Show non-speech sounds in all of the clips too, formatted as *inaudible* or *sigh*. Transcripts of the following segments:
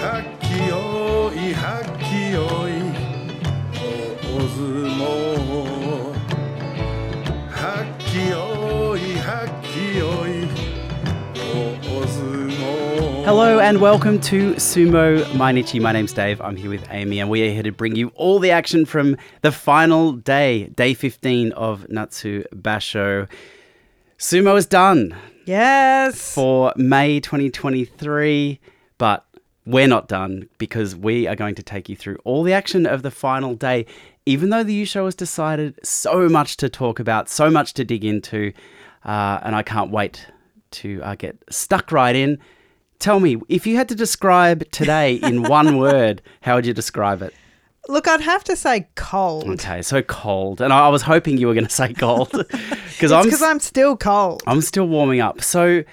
はっきよいはっきよい大相撲はっきよいはっきよい大相撲 Hello and welcome to Sumo Mainichi. My name's Dave. I'm here with Amy, and we are here to bring you all the action from the final day, day 15 of Natsu Basho. Sumo is done Yes. for May 2023, but we're not done because we are going to take you through all the action of the final day. Even though the Yusho has decided so much to talk about, so much to dig into, uh, and I can't wait to uh, get stuck right in. Tell me, if you had to describe today in *laughs* one word, how would you describe it? Look, I'd have to say cold. Okay, so cold, and I I was hoping you were going to say cold *laughs* *laughs* because I'm because I'm still cold. I'm still warming up. So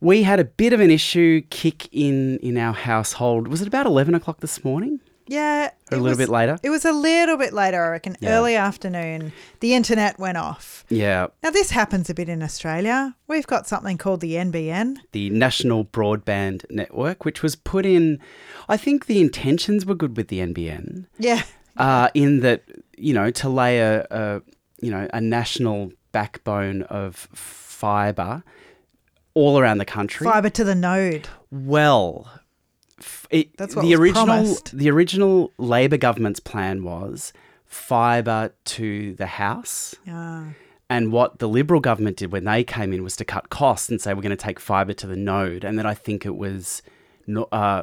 we had a bit of an issue kick in in our household. Was it about eleven o'clock this morning? Yeah. Or a little was- bit later? It was a little bit later, I reckon. Yeah. Early afternoon. The internet went off. Yeah, Now, this happens a bit in Australia. We've got something called the NBN. the National Broadband Network, which was put in. I think the intentions were good with the NBN, Yeah. uh, in that you know to lay a, a you know a national backbone of fibre all around the country. Fibre to the node. Well, it, That's what the original promised. the original Labor government's plan was fibre to the house. Yeah. And what the Liberal government did when they came in was to cut costs and say we're going to take fibre to the node. And then I think it was, uh,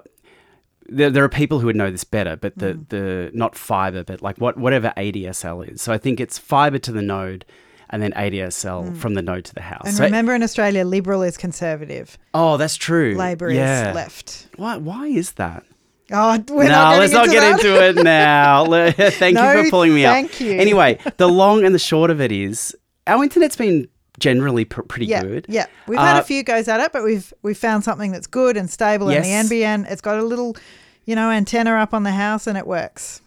there, there are people who would know this better, but the, Mm. the not fibre, but like what whatever ADSL is. So I think it's fibre to the node, and then ADSL from the node to the house. Mm. And So- remember, in Australia, Liberal is conservative, oh, that's true. Labor yeah. is left. Why? Why is that? Oh, we're no, not let's not get that. into it now. *laughs* Thank you for pulling me thank up. Thank you. Anyway, the long and the short of it is our internet's been generally pr- pretty Yeah, good. yeah. We've had Uh, a few goes at it, but we've we've found something that's good and stable Yes. in the NBN. It's got a little, you know, antenna up on the house, and it works.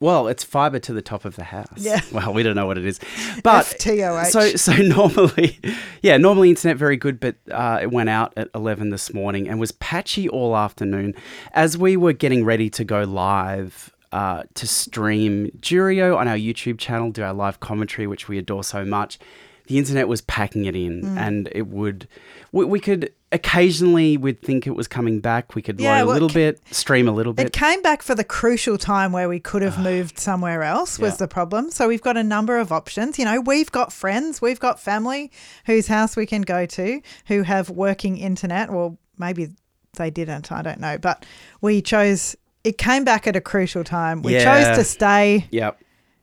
Well, it's fiber to the top of the house. Yeah. *laughs* Well, we don't know what it is, but FTOH. so so *laughs* normally, yeah, normally internet very good, but uh, it went out at eleven this morning and was patchy all afternoon. As we were getting ready to go live uh, to stream Juryo on our YouTube channel, do our live commentary, which we adore so much. The internet was packing it in, Mm. and it would. We, we could occasionally we'd think it was coming back. We could Yeah, load a well, little c- bit, stream a little bit. It came back for the crucial time where we could have ah, moved somewhere else was Yeah. the problem. So we've got a number of options. You know, we've got friends, we've got family whose house we can go to who have working internet. Well, maybe they didn't. I don't know. But we chose. It came back at a crucial time. We Yeah. chose to stay. Yep.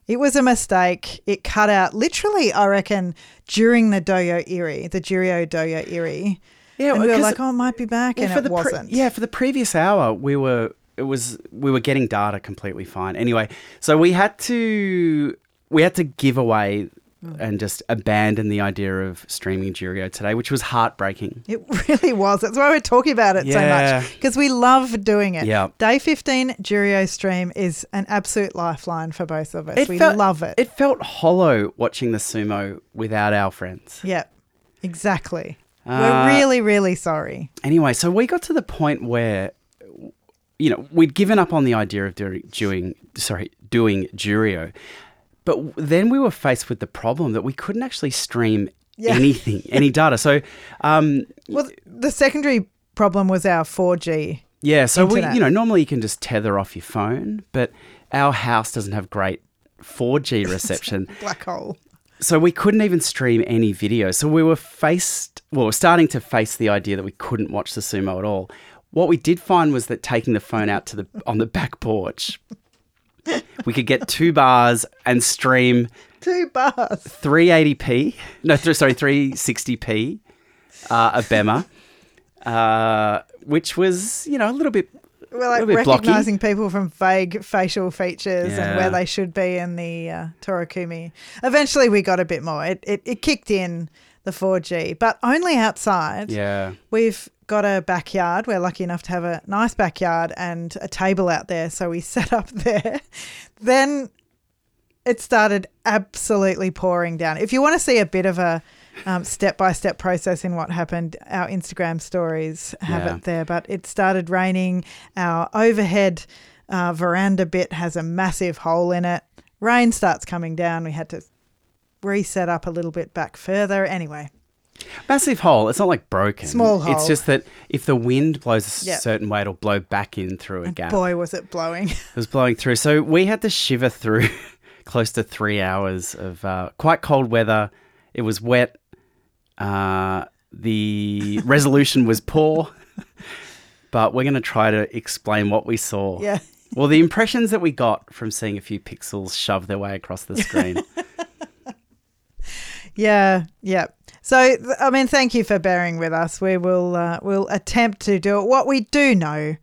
It was a mistake. It cut out literally, I reckon, during the Dohyo-iri, the Juryo Doyo Erie. Yeah, and we were like, oh, it might be back. Well, and it wasn't. yeah, for the previous hour, we were it was we were getting data completely fine. Anyway, so we had to we had to give away mm. and just abandon the idea of streaming Juryo today, which was heartbreaking. It *laughs* really was. That's why we're talking about it so much because we love doing it. Yeah. Day 15 Juryo stream is an absolute lifeline for both of us. we felt, love it. It felt hollow watching the sumo without our friends. Yeah, exactly. Uh, we're really, really sorry. Anyway, so we got to the point where, you know, we'd given up on the idea of doing, doing sorry, doing Juryo, but then we were faced with the problem that we couldn't actually stream Yeah. anything, *laughs* any data. So, um, Well, the secondary problem was our 4G. yeah, so we, you know, normally you can just tether off your phone, but our house doesn't have great 4G *laughs* reception. Black hole. So we couldn't even stream any video. So we were faced, well, we're starting to face the idea that we couldn't watch the sumo at all. What we did find was that taking the phone out to the on the back porch, we could get two bars and stream Two bars. 380p. No, th- sorry, 360p uh, of Bema, uh, which was you know a little bit. We're like bit blocky. recognizing people from vague facial features Yeah. and where they should be in the uh, Torikumi. Eventually, we got a bit more. It, it, it kicked in the 4G, but only outside. Yeah. We've got a backyard. We're lucky enough to have a nice backyard and a table out there. So we *laughs* set up there. Then it started absolutely pouring down. If you want to see a bit of a step by step process in what happened. Our Instagram stories have Yeah. it there, but it started raining. Our overhead uh, veranda bit has a massive hole in it. Rain starts coming down. We had to reset up a little bit back further. Anyway, Massive hole. It's not like broken. Small hole. It's just that if the wind blows a Yep. certain way, it'll blow back in through a gap. boy, was it blowing. *laughs* It was blowing through. So we had to shiver through *laughs* close to three hours of uh, quite cold weather. It was wet. Uh, the *laughs* resolution was poor. But we're going to try to explain what we saw. yeah. Well, the impressions that we got from seeing a few pixels shove their way across the screen. *laughs* Yeah, yeah. So I mean, thank you for bearing with us. We will uh, we'll attempt to do it. What we do know,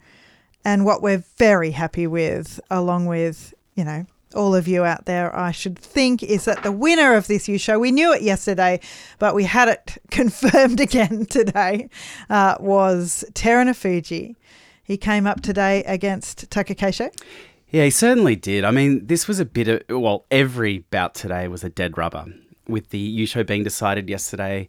and what we're very happy with, along with you know all of you out there, I should think, is that the winner of this Yusho. We knew it yesterday, but we had it *laughs* confirmed again today. Uh, was Terra Fuji. He came up today against Takakeisho. Yeah, he certainly did. I mean, this was a bit of, well, every bout today was a dead rubber, with the Yusho being decided yesterday.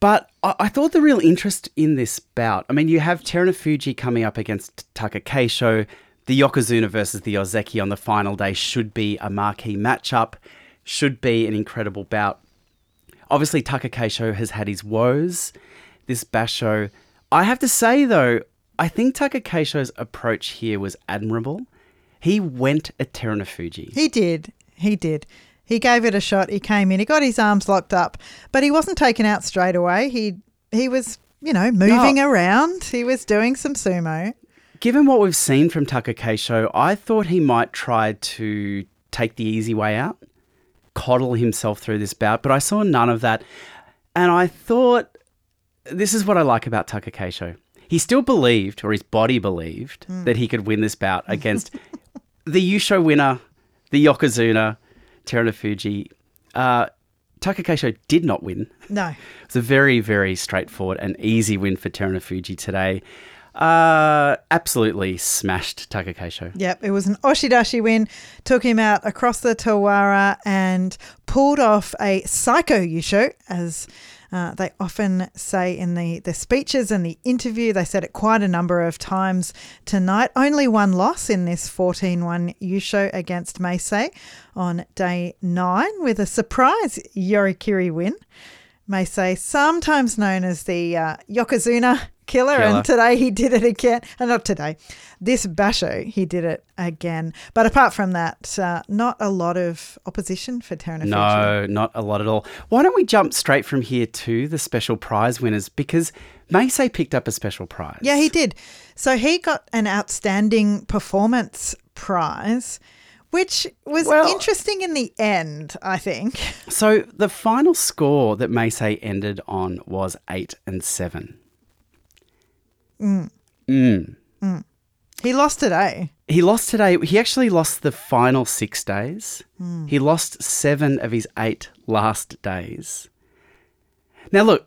But I, I thought the real interest in this bout, I mean, you have Terunofuji coming up against Taka Keisho. The Yokozuna versus the Ozeki on the final day should be a marquee matchup, should be an incredible bout. Obviously, Taka Keisho has had his woes this basho. I have to say, though, I think Taka Keisho's approach here was admirable. He went at Terunofuji. He did. He did. He gave it a shot. He came in. He got his arms locked up, but he wasn't taken out straight away. He he was, you know, moving around. He was doing some sumo. Given what we've seen from Taka Keisho, I thought he might try to take the easy way out, coddle himself through this bout, but I saw none of that. And I thought this is what I like about Taka Keisho. He still believed, or his body believed, that he could win this bout against *laughs* the Yusho winner, the Yokozuna, Terunofuji. Uh, Taka Keisho did not win. No. It's a very, very straightforward and easy win for Terunofuji today. Uh, absolutely smashed Taka. Yep, it was an Oshidashi win. Took him out across the Tawara and pulled off a psycho Yusho, as uh, they often say in the, the speeches and the interview. They said it quite a number of times tonight. Only one loss in this 14 1 Yusho against Meisei on day nine with a surprise Yorikiri win. Meisei, sometimes known as the uh, Yokozuna killer, Killer. and today he did it again. And not today, this basho, he did it again. But apart from that, uh, not a lot of opposition for Terunofuji. No, not a lot at all. Why don't we jump straight from here to the special prize winners? Because Meisei picked up a special prize. Yeah, he did. So he got an outstanding performance prize, which was Well- interesting in the end, I think. *laughs* So the final score that Meisei ended on was eight and seven. Mm. He lost today. He lost today. He actually lost the final six days. Hmm. He lost seven of his eight last days. Now, look,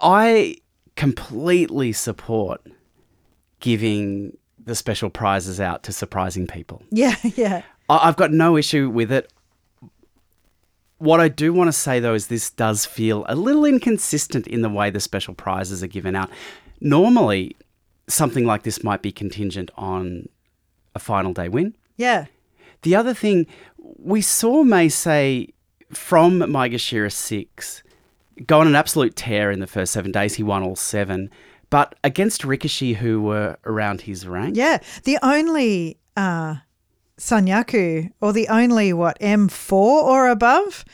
I completely support giving the special prizes out to surprising people. *laughs* Yeah, yeah. I- I've got no issue with it. What I do want to say though is this does feel a little inconsistent in the way the special prizes are given out. Normally, something like this might be contingent on a final day win. Yeah. The other thing, we saw Meisei from Maegashira 6 go on an absolute tear in the first seven days. He won all seven. But against Rikishi, who were around his rank, Yeah. The only uh, Sanyaku, or the only, what, M4 or above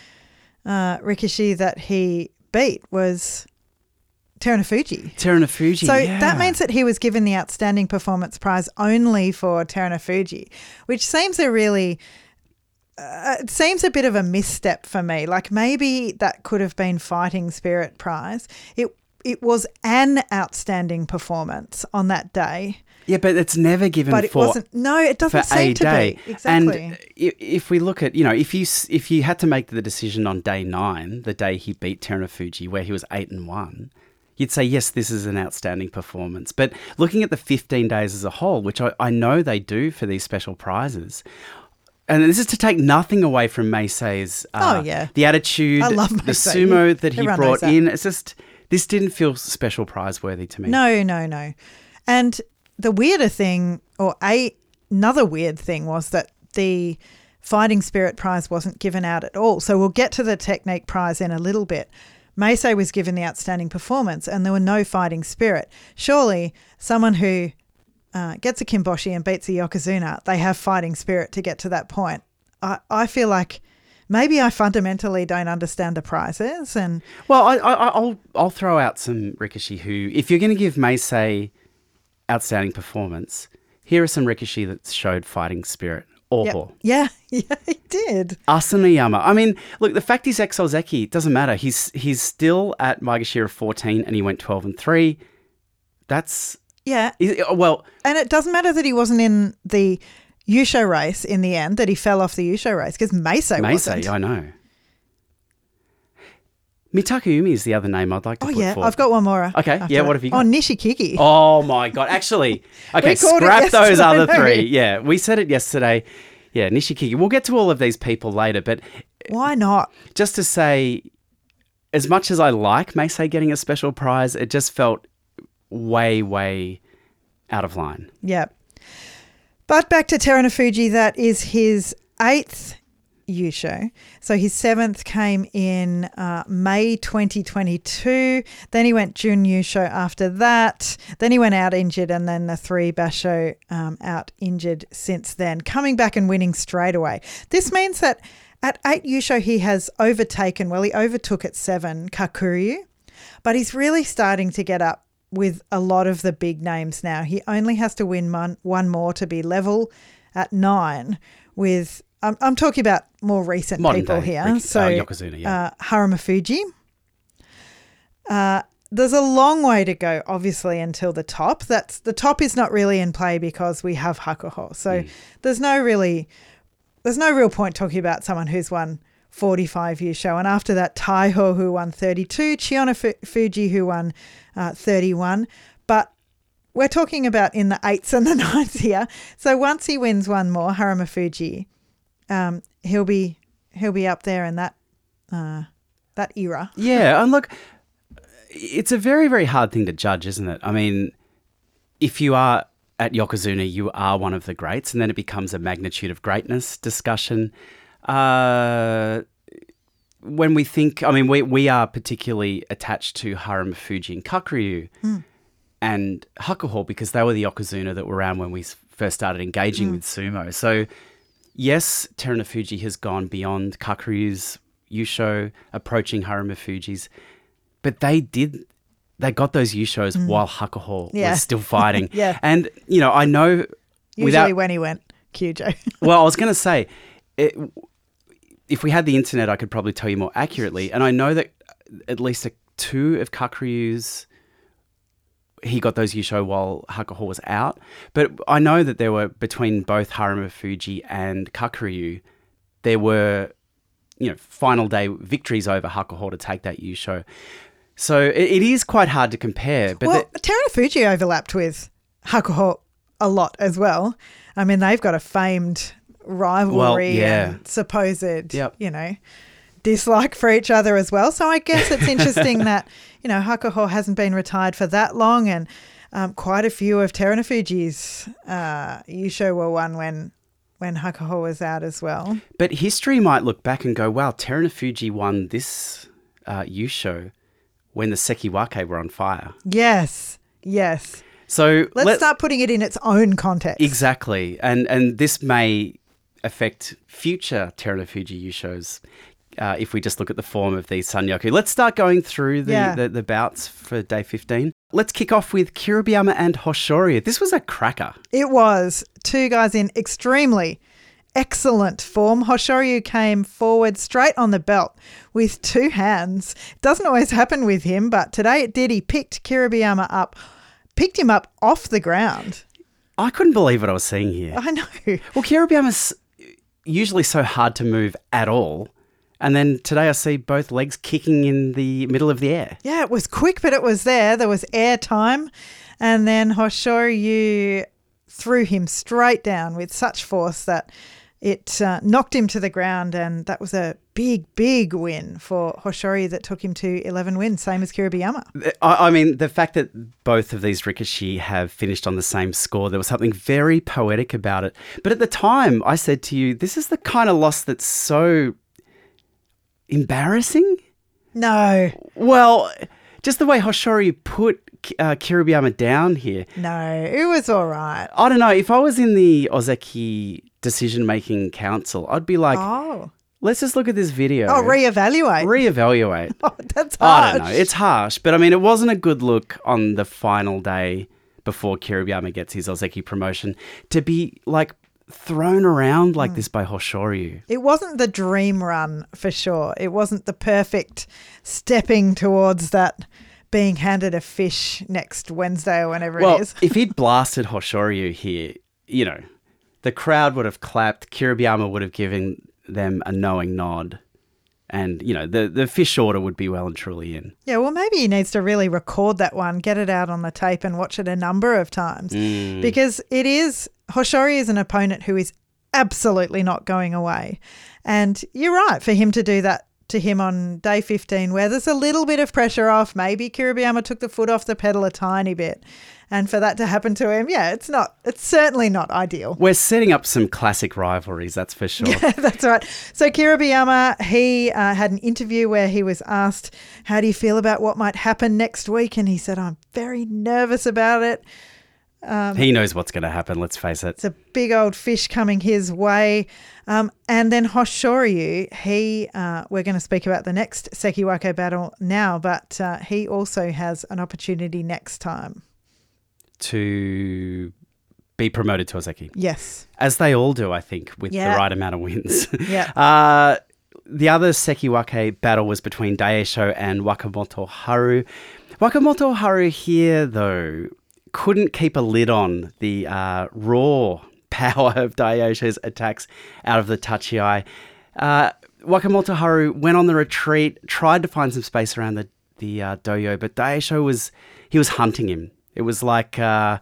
uh, Rikishi that he beat was Terunofuji. Terunofuji. So yeah. that means that he was given the Outstanding Performance Prize only for Terunofuji, which seems a really. Uh, it seems a bit of a misstep for me. Like maybe that could have been Fighting Spirit Prize. It it was an outstanding performance on that day, Yeah, but it's never given but it for wasn't. No, it doesn't seem a to day. be exactly. And if we look at, you know, if you if you had to make the decision on day nine, the day he beat Terunofuji, where he was eight and one, you'd say yes, this is an outstanding performance. But looking at the fifteen days as a whole, which I, I know they do for these special prizes, and this is to take nothing away from Meisei's. Uh, Oh, yeah. the attitude, I love the sumo that he Everyone brought in. It's just this didn't feel special prize worthy to me. No, no, no. And the weirder thing, or a another weird thing, was that the fighting spirit prize wasn't given out at all. So we'll get to the technique prize in a little bit. Meisei was given the outstanding performance, and there were no fighting spirit. Surely, someone who uh, gets a kinboshi and beats a yokozuna, they have fighting spirit to get to that point. I, I feel like maybe I fundamentally don't understand the prizes, and Well, I, I, I'll I'll throw out some Rikishi who, if you're going to give Meisei outstanding performance, here are some Rikishi that showed fighting spirit. Yep. Yeah, *laughs* yeah, he did. Asanoyama. I mean, look, the fact he's ex Ozeki it doesn't matter. He's he's still at Maegashira 14 and he went 12 and 3. That's Yeah, well, And it doesn't matter that he wasn't in the Yusho race in the end, that he fell off the Yusho race because Meso wasn't. Meisei, I know. Mitakeumi is the other name I'd like to oh, yeah. forward. I've got one more. Okay, yeah, what have you got? Oh, got? Nishikigi. Oh my god! Actually, *laughs* okay, We called it scrap those other three. Yeah, we said it yesterday. Yeah, Nishikigi. We'll get to all of these people later, but uh, Why not? just to say, as much as I like Meisei getting a special prize, it just felt way, way out of line. Yeah. But back to Terunofuji, that is his eighth Yusho. So his seventh came in uh, May 2022. Then he went Jun Yusho after that. Then he went out injured, and then the three Basho um, out injured since then, coming back and winning straight away. This means that at eight Yusho, he has overtaken, well, he overtook at seven Kakuryu, but he's really starting to get up with a lot of the big names now. He only has to win one, one more to be level at nine with. I'm, I'm talking about more recent Modern people here. Riki- so uh, Yokozuna, yeah. uh, Haruma Fuji. Uh, there's a long way to go, obviously, until the top. That's the top is not really in play because we have Hakuho. So there's no really, there's no real point talking about someone who's won 45 Yusho. And after that, Taiho who won 32, Chiona Fu- Fuji who won uh, 31. But we're talking about in the eights and the *laughs* nines here. So once he wins one more, Haruma Fuji, um, he'll be he'll be up there in that uh, that era. *laughs* Yeah, and look, it's a very, very hard thing to judge, isn't it? I mean, if you are at Yokozuna, you are one of the greats, and then it becomes a magnitude of greatness discussion. Uh, when we think, I mean, we, we are particularly attached to Haruma Fuji and Kakuryu and Hakuho because they were the Yokozuna that were around when we first started engaging with sumo. So, yes, Teruno Fuji has gone beyond Kakuryu's Yusho, approaching Haruma Fuji's, but they did. They got those Yushos mm. while Hakuho Yeah. was still fighting. *laughs* Yeah. And, you know, I know Usually without when he went Kyujo. *laughs* well, I was going to say, it, if we had the internet, I could probably tell you more accurately. *laughs* And I know that at least a, two of Kakuryu's, he got those Yusho while Hakuho was out. But I know that there were, between both Haruma Fuji and Kakuryu, there were, you know, final day victories over Hakuho to take that Yusho. So it, it is quite hard to compare. But well, the- Teruno Fuji overlapped with Hakuho a lot as well. I mean, they've got a famed rivalry yeah. and supposed, Yep. you know, dislike for each other as well. So I guess it's *laughs* interesting that, you know, Hakuho hasn't been retired for that long and um, quite a few of Teruno Fuji's uh, Yusho were won when when Hakuho was out as well. But history might look back and go, wow, Terunofuji won this uh, Yusho when the Sekiwake were on fire. Yes. Yes. So Let's let- start putting it in its own context. Exactly. And, and this may affect future Terunofuji Yushos uh, if we just look at the form of these Sanyaku. Let's start going through the, Yeah. the, the bouts for day 15. Let's kick off with Kiribayama and Hoshoryu. This was a cracker. It was two guys in extremely excellent form. Hoshoryu came forward straight on the belt with two hands. Doesn't always happen with him, but today it did. He picked Kiribayama up, picked him up off the ground. I couldn't believe what I was seeing here. I know. Well, Kiribayama's usually so hard to move at all. And then today I see both legs kicking in the middle of the air. Yeah, it was quick, but it was there. There was air time. And then Hoshoryu threw him straight down with such force that it uh, knocked him to the ground, and that was a big, big win for Hoshoryu that took him to 11 wins, same as Kiribayama. I, I mean, the fact that both of these Rikishi have finished on the same score, there was something very poetic about it. But at the time, I said to you, this is the kind of loss that's so embarrassing. No, Well, just the way Hoshoryu put uh, Kiribayama down here. no, it was all right. I don't know. If I was in the Ozeki decision making council, I'd be like, Oh, let's just look at this video. oh, reevaluate. reevaluate. *laughs* oh, that's harsh. I don't know. It's harsh, but I mean, it wasn't a good look on the final day before Kiribayama gets his Ozeki promotion to be like thrown around like hmm. this by Hoshoryu. It wasn't the dream run for sure. It wasn't the perfect stepping towards that being handed a fish next Wednesday or whenever Well, it is. if he'd *laughs* blasted Hoshoryu here, you know, the crowd would have clapped. Kiribayama would have given them a knowing nod. And, you know, the, the fish order would be well and truly in. Yeah, well, maybe he needs to really record that one, get it out on the tape, and watch it a number of times Mm. because it is Hoshoryu is an opponent who is absolutely not going away, and you're right for him to do that to him on day 15, where there's a little bit of pressure off. Maybe Kiribayama took the foot off the pedal a tiny bit, and for that to happen to him, yeah, it's not. It's certainly not ideal. We're setting up some classic rivalries, that's for sure. Yeah, *laughs* That's right. So Kiribayama, he uh, had an interview where he was asked, "How do you feel about what might happen next week?" And he said, "I'm very nervous about it. he knows what's going to happen, let's face it. It's a big old fish coming his way." Um, and then Hoshoryu, he, uh, we're going to speak about the next Sekiwake battle now, but uh, he also has an opportunity next time. To be promoted to Ozeki. Yes. As they all do, I think, with Yeah. the right amount of wins. *laughs* Yeah. *laughs* Uh, the other Sekiwake battle was between Daisho and Wakamoto Haru. Wakamoto Haru here, though, couldn't keep a lid on the uh, raw *laughs* power of Daisho's attacks out of the tachiai. Uh, Wakamoto Haru went on the retreat, tried to find some space around the the uh, dohyo, but Daisho was he was hunting him. It was like uh,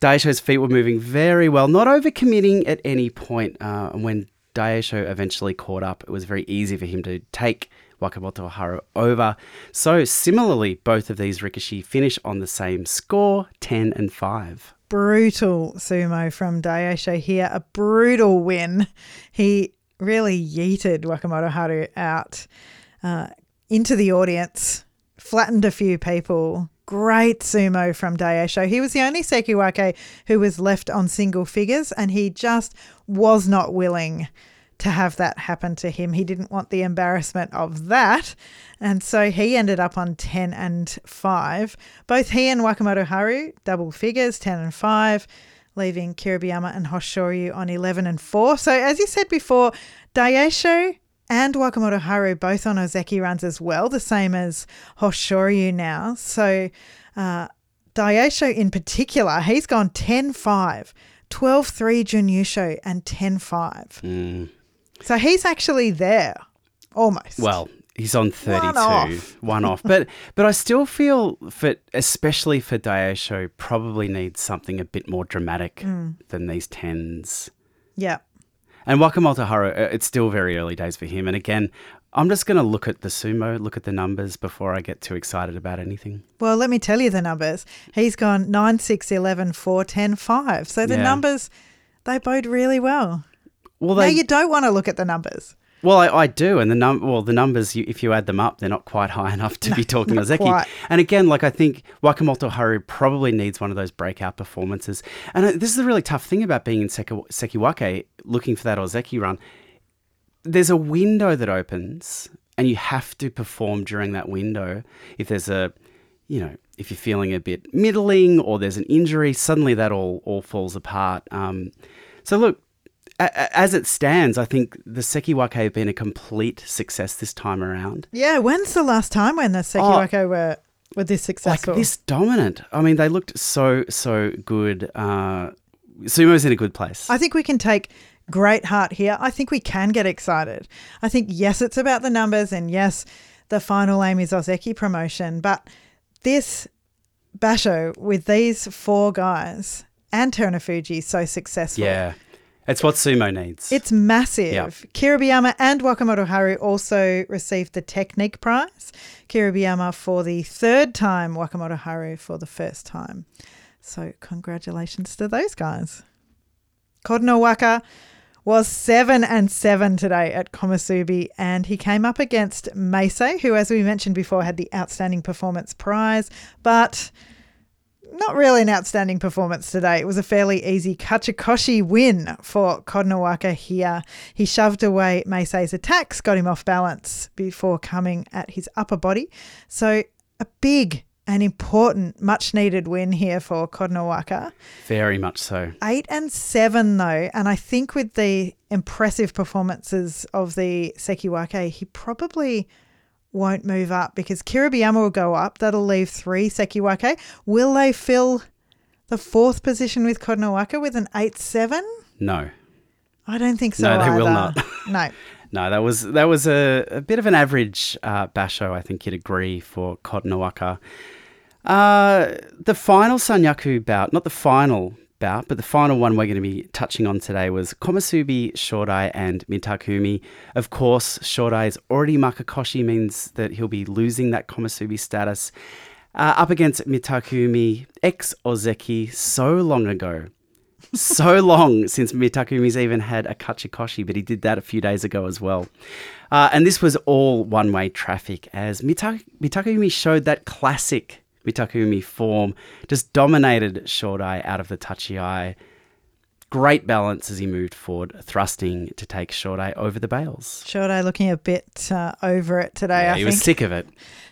Daisho's feet were moving very well, not overcommitting at any point. Uh, and when Daisho eventually caught up, it was very easy for him to take Wakamoto Haru over. So similarly, both of these Rikishi finish on the same score, 10 and 5. brutal sumo from Daisho here. A brutal win. He really yeeted Wakamoto Haru out uh, into the audience, flattened a few people. Great sumo from Daisho. He was the only Sekiwake who was left on single figures, and he just was not willing to have that happen to him. He didn't want the embarrassment of that. And so he ended up on 10 and 5. Both he and Wakamoto Haru, double figures, 10 and 5, leaving Kiribayama and Hoshoryu on 11 and 4. So as you said before, Daisho and Wakamoto Haru both on Ozeki runs as well, the same as Hoshoryu now. So uh, Daisho in particular, he's gone 10 5, 12 3 Junyusho, and 10 5. Mm. So he's actually there, almost. Well, he's on 32, One off. one off. But but I still feel for especially for Daisho probably needs something a bit more dramatic Mm. than these tens. yeah. And Wakamoto Haru, uh, it's still very early days for him. And again, I'm just going to look at the sumo, look at the numbers before I get too excited about anything. Well, let me tell you the numbers. He's gone 9, 6, 11, 4, 10, 5. So the Yeah. numbers, they bode really well. Well, now you don't want to look at the numbers. Well, I, I do, and the num, well, the numbers, you, if you add them up, they're not quite high enough to *laughs* be talking Ozeki. quite. And again, like I think Wakamoto Haru probably needs one of those breakout performances. And uh, this is the really tough thing about being in Seki, Sekiwake, looking for that Ozeki run. There's a window that opens, and you have to perform during that window. If there's a, you know, if you're feeling a bit middling or there's an injury, suddenly that all all falls apart. Um, so look, a- a- as it stands, I think the Sekiwake have been a complete success this time around. Yeah, when's the last time when the Sekiwake were, were this successful? Like this dominant. I mean, they looked so so good. Uh, Sumo's in a good place. I think we can take great heart here. I think we can get excited. I think, yes, it's about the numbers, and yes, the final aim is Ozeki promotion, but this Basho with these four guys and Terunofuji so successful. yeah, It's what sumo needs. It's massive. Yeah. Kiribayama and Wakamoto Haru also received the Technique Prize. Kiribayama for the third time, Wakamoto Haru for the first time. So, congratulations to those guys. Kotonowaka was seven and seven today at Komusubi, and he came up against Meisei, who, as we mentioned before, had the Outstanding Performance Prize, but not really an outstanding performance today. It was a fairly easy Kachikoshi win for Kotonowaka here. He shoved away Meisei's attacks, got him off balance before coming at his upper body. So a big and important, much needed win here for Kotonowaka. Very much so. Eight and seven though, and I think with the impressive performances of the Sekiwake, he probably won't move up because Kiribayama will go up. That'll leave three Sekiwake. Will they fill the fourth position with Kotonowaka with an eight seven? No. I don't think so. No, they will not. no. *laughs* No, that was that was a, a bit of an average uh, basho, I think you'd agree, for Kotonowaka. Uh, the final Sanyaku bout, not the final bout, but the final one we're going to be touching on today was Komusubi, Shodai, and Mitakeumi. Of course, Shodai's already Makekoshi means that he'll be losing that Komusubi status. Uh, up against Mitakeumi, ex Ozeki, so long ago. so *laughs* long since Mitakeumi's even had a Kachikoshi, but he did that a few days ago as well. Uh, and this was all one way traffic as Mita- Mitakeumi showed that classic Mitakeumi form, just dominated Shodai out of the tachiai. Great balance as he moved forward, thrusting to take Shodai over the bales. Shodai looking a bit uh, over it today, Yeah, I he think. was sick of it.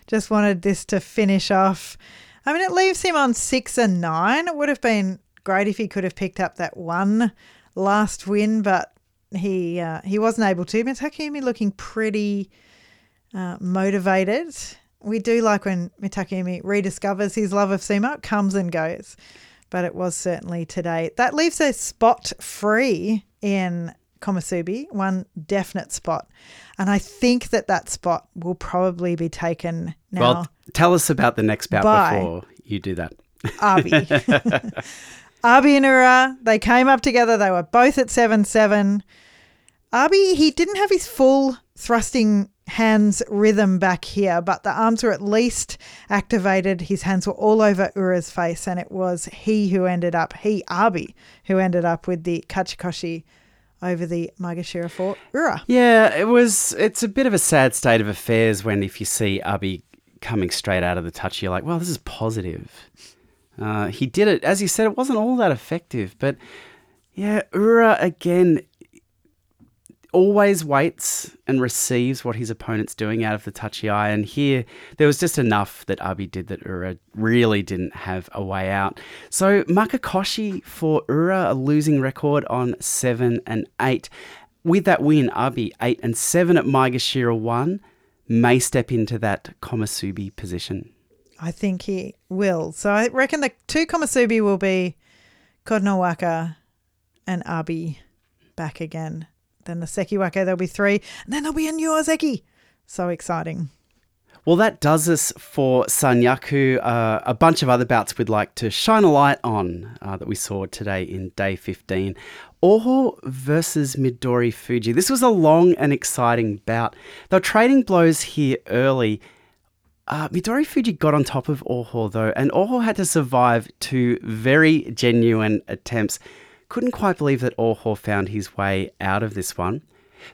Just wanted this to finish off. I mean, it leaves him on six and nine. It would have been great if he could have picked up that one last win, but he uh, he wasn't able to. Mitakeumi looking pretty uh, motivated. We do like when Mitakeumi rediscovers his love of sumo, it comes and goes. But it was certainly today. That leaves a spot free in Komusubi, one definite spot. And I think that that spot will probably be taken now. Well, tell us about the next bout before you do that. Abi. *laughs* *laughs* Abi and Ura, they came up together. They were both at 7 7. Abi, he didn't have his full thrusting hands rhythm back here, but the arms were at least activated. His hands were all over Ura's face, and it was he who ended up, he, Abi, who ended up with the Kachikoshi over the Maegashira fort Ura. Yeah, it was. It's a bit of a sad state of affairs when if you see Abi coming straight out of the touch, you're like, well, this is positive. Uh, he did it, as you said, it wasn't all that effective, but yeah, Ura again always waits and receives what his opponent's doing out of the tachiai. And here, there was just enough that Abi did that Ura really didn't have a way out. So Makekoshi for Ura, a losing record on seven and eight. With that win, Abi eight and seven at Maegashira one may step into that Komusubi position. I think he will. So I reckon the two Komusubi will be Kotonowaka and Abi back again. Then the Sekiwake, there'll be three. And then there'll be a new Ozeki. So exciting. Well, that does us for Sanyaku. Uh, a bunch of other bouts we'd like to shine a light on uh, that we saw today in day 15. Oho versus Midori Fuji. This was a long and exciting bout. They were trading blows here early. Uh, Midori Fuji got on top of Oho though, and Oho had to survive two very genuine attempts. Couldn't quite believe that Oho found his way out of this one.